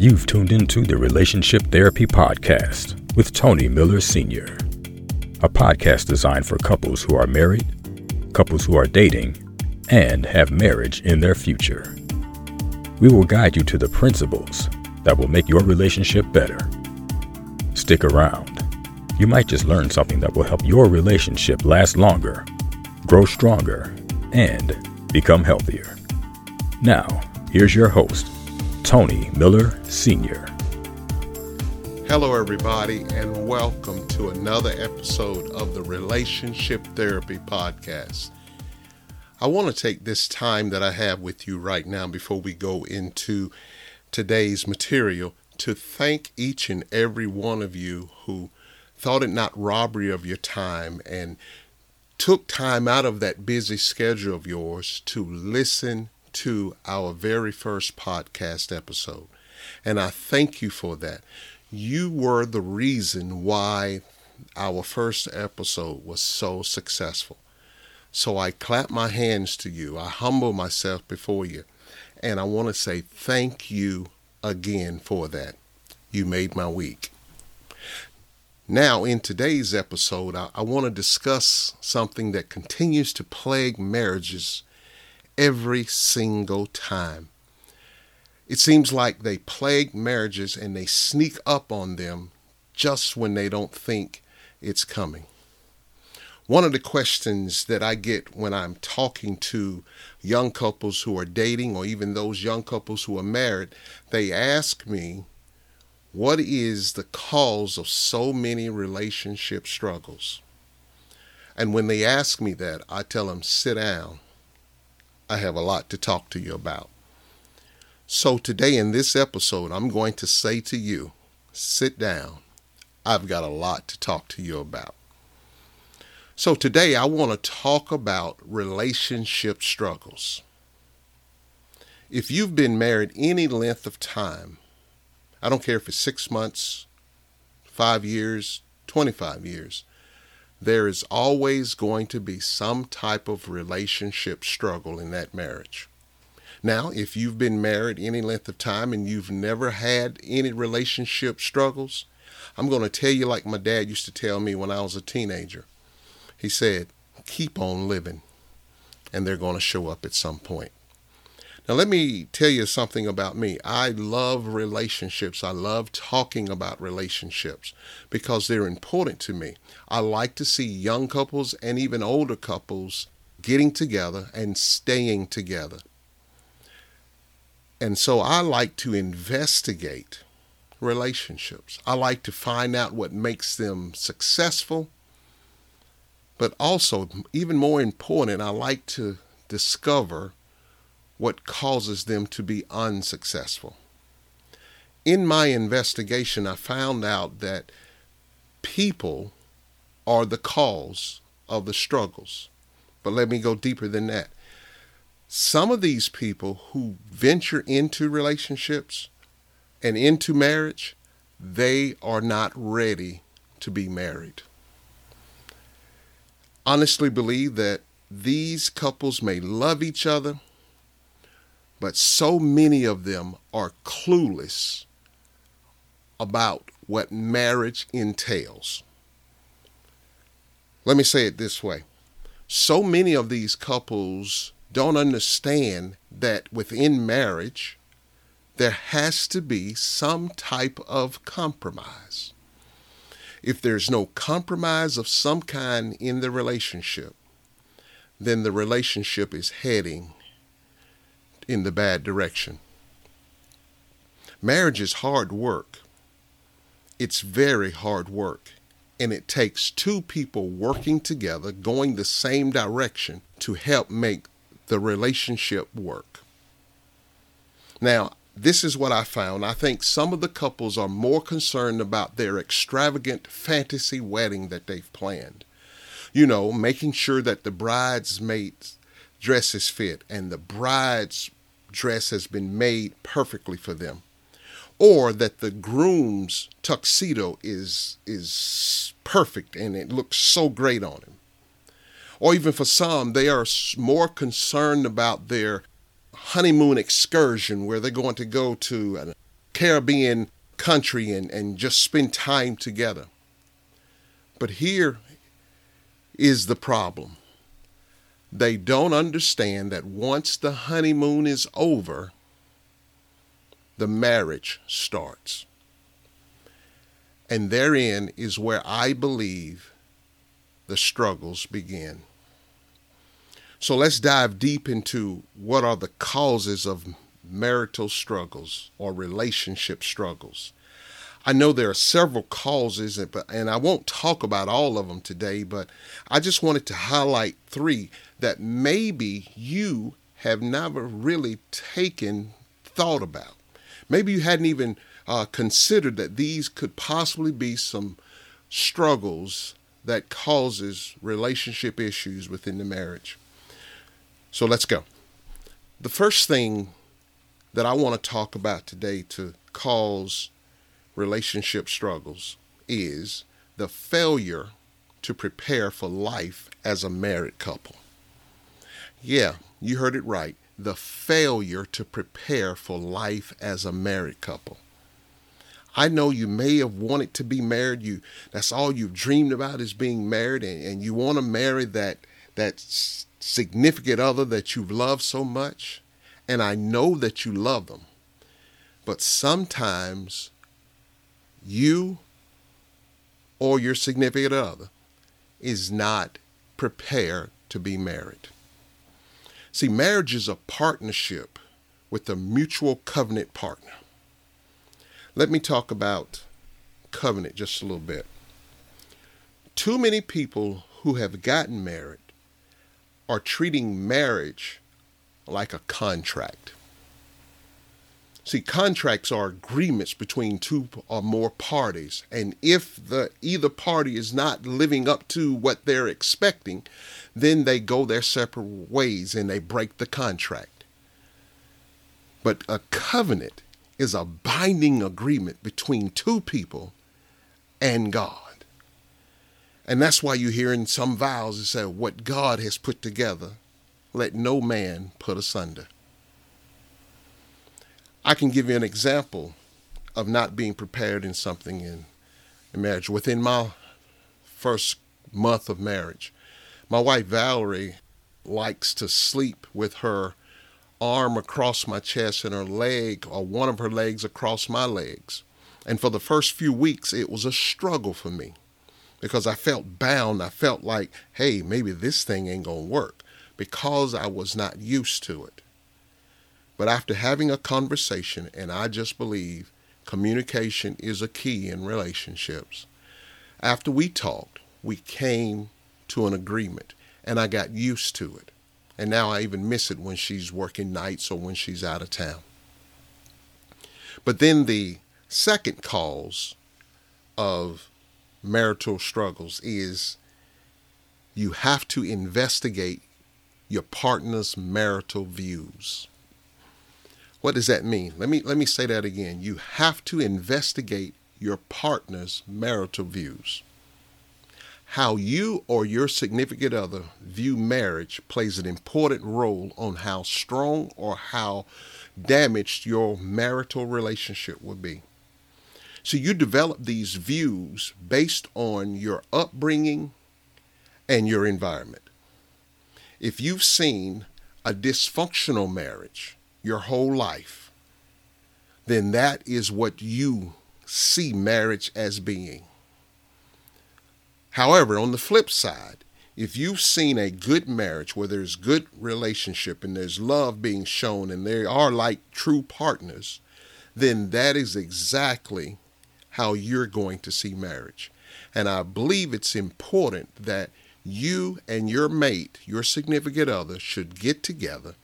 You've tuned into the Relationship Therapy Podcast with Tony Miller Sr., a podcast designed for couples who are married, couples who are dating, and have marriage in their future. We will guide you to the principles that will make your relationship better. Stick around. You might just learn something that will help your relationship last longer, grow stronger, and become healthier. Now, here's your host, Tony Miller Sr. Hello, everybody, and welcome to another episode of the Relationship Therapy Podcast. I want to take this time that I have with you right now before we go into today's material to thank each and every one of you who thought it not robbery of your time and took time out of that busy schedule of yours to listen to our very first podcast episode. And I thank you for that. You were the reason why our first episode was so successful. So I clap my hands to you. I humble myself before you. And I want to say thank you again for that. You made my week. Now, in today's episode, I, I want to discuss something that continues to plague marriages every single time. It seems like they plague marriages and they sneak up on them just when they don't think it's coming. One of the questions that I get when I'm talking to young couples who are dating or even those young couples who are married, they ask me, What is the cause of so many relationship struggles? And when they ask me that, I tell them, Sit down I have a lot to talk to you about. So, today in this episode, I'm going to say to you sit down. I've got a lot to talk to you about. So, today I want to talk about relationship struggles. If you've been married any length of time, I don't care if it's six months, five years, 25 years, there is always going to be some type of relationship struggle in that marriage. Now, if you've been married any length of time and you've never had any relationship struggles, I'm going to tell you like my dad used to tell me when I was a teenager. He said, keep on living, and they're going to show up at some point. Now, let me tell you something about me. I love relationships. I love talking about relationships because they're important to me. I like to see young couples and even older couples getting together and staying together. And so I like to investigate relationships. I like to find out what makes them successful. But also, even more important, I like to discover what causes them to be unsuccessful. In my investigation, I found out that people are the cause of the struggles. But let me go deeper than that. Some of these people who venture into relationships and into marriage, they are not ready to be married. Honestly believe that these couples may love each other, but so many of them are clueless about what marriage entails. Let me say it this way so many of these couples don't understand that within marriage, there has to be some type of compromise. If there's no compromise of some kind in the relationship, then the relationship is heading in the bad direction. Marriage is hard work. It's very hard work. And it takes two people working together, going the same direction to help make the relationship work. Now, this is what I found. I think some of the couples are more concerned about their extravagant fantasy wedding that they've planned. You know, making sure that the bridesmaids dresses fit and the bride's dress has been made perfectly for them or that the groom's tuxedo is is perfect and it looks so great on him or even for some they are more concerned about their honeymoon excursion where they're going to go to a Caribbean country and, and just spend time together. But here is the problem. They don't understand that once the honeymoon is over, the marriage starts. And therein is where I believe the struggles begin. So let's dive deep into what are the causes of marital struggles or relationship struggles. I know there are several causes, and I won't talk about all of them today, but I just wanted to highlight three that maybe you have never really taken thought about. Maybe you hadn't even uh, considered that these could possibly be some struggles that causes relationship issues within the marriage. So let's go. The first thing that I want to talk about today to cause relationship struggles is the failure to prepare for life as a married couple. Yeah, you heard it right. The failure to prepare for life as a married couple. I know you may have wanted to be married. You that's all you've dreamed about is being married, and, and you want to marry that that significant other that you've loved so much. And I know that you love them. But sometimes you or your significant other is not prepared to be married. See, marriage is a partnership with a mutual covenant partner. Let me talk about covenant just a little bit. Too many people who have gotten married are treating marriage like a contract. See, contracts are agreements between two or more parties, and if the either party is not living up to what they're expecting, then they go their separate ways and they break the contract. But a covenant is a binding agreement between two people and God. And that's why you hear in some vows it says, What God has put together, let no man put asunder. I can give you an example of not being prepared in something in, in marriage. Within my first month of marriage, my wife Valerie likes to sleep with her arm across my chest and her leg or one of her legs across my legs. And for the first few weeks, it was a struggle for me because I felt bound. I felt like, hey, maybe this thing ain't going to work because I was not used to it. But after having a conversation, and I just believe communication is a key in relationships, after we talked, we came to an agreement, and I got used to it. And now I even miss it when she's working nights or when she's out of town. But then the second cause of marital struggles is you have to investigate your partner's marital views. What does that mean? Let me let me say that again. You have to investigate your partner's marital views. How you or your significant other view marriage plays an important role on how strong or how damaged your marital relationship will be. So you develop these views based on your upbringing and your environment. If you've seen a dysfunctional marriage, your whole life, then that is what you see marriage as being. However, on the flip side, if you've seen a good marriage where there's good relationship and there's love being shown and they are like true partners, then that is exactly how you're going to see marriage. And I believe it's important that you and your mate, your significant other, should get together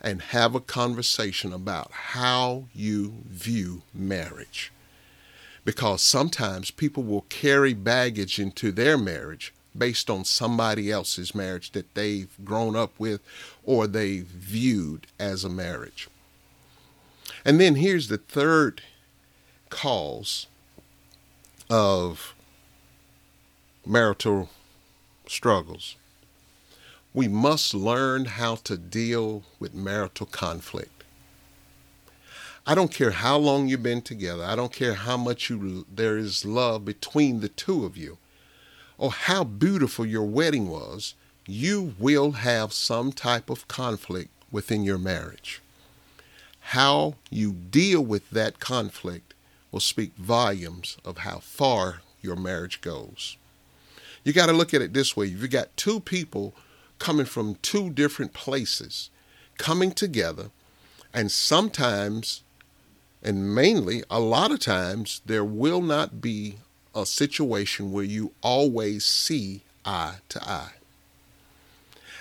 and have a conversation about how you view marriage. Because sometimes people will carry baggage into their marriage based on somebody else's marriage that they've grown up with or they've viewed as a marriage. And then here's the third cause of marital struggles we must learn how to deal with marital conflict. I don't care how long you've been together. I don't care how much you there is love between the two of you or how beautiful your wedding was. You will have some type of conflict within your marriage. How you deal with that conflict will speak volumes of how far your marriage goes. You got to look at it this way. You've got two people coming from two different places coming together, and sometimes and mainly, a lot of times, there will not be a situation where you always see eye to eye.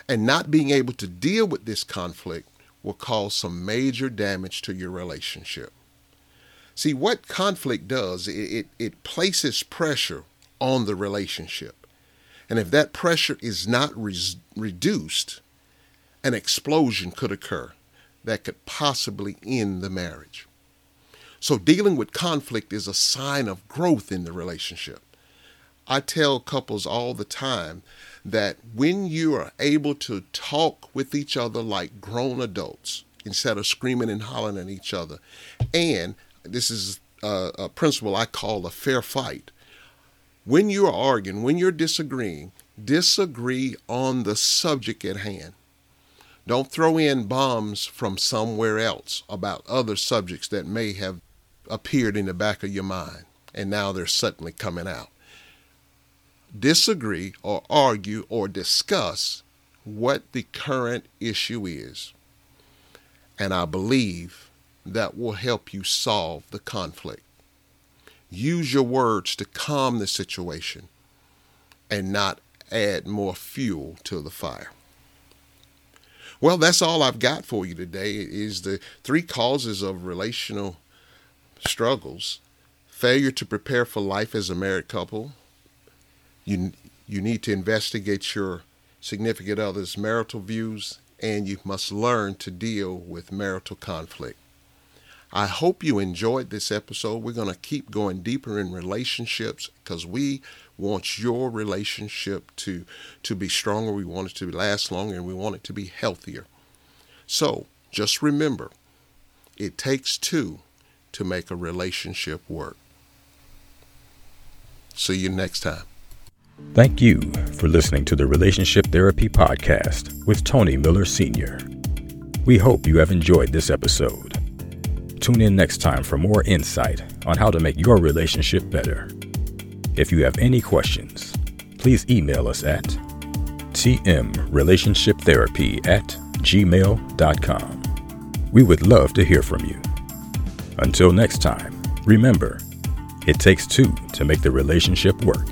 And not being able to deal with this conflict will cause some major damage to your relationship. See, what conflict does, it, it, it places pressure on the relationship. And if that pressure is not reduced, an explosion could occur that could possibly end the marriage. So dealing with conflict is a sign of growth in the relationship. I tell couples all the time that when you are able to talk with each other like grown adults instead of screaming and hollering at each other, and this is a, a principle I call a fair fight. When you're arguing, when you're disagreeing, disagree on the subject at hand. Don't throw in bombs from somewhere else about other subjects that may have appeared in the back of your mind and now they're suddenly coming out. Disagree or argue or discuss what the current issue is. And I believe that will help you solve the conflict. Use your words to calm the situation and not add more fuel to the fire. Well, that's all I've got for you today is the three causes of relational struggles, failure to prepare for life as a married couple. You, you need to investigate your significant other's marital views, and you must learn to deal with marital conflict. I hope you enjoyed this episode. We're going to keep going deeper in relationships because we want your relationship to, to be stronger. We want it to last longer and we want it to be healthier. So just remember, it takes two to make a relationship work. See you next time. Thank you for listening to the Relationship Therapy Podcast with Tony Miller Sr. We hope you have enjoyed this episode. Tune in next time for more insight on how to make your relationship better. If you have any questions, please email us at tmrelationshiptherapy at gmail.com. We would love to hear from you. Until next time, remember, it takes two to make the relationship work.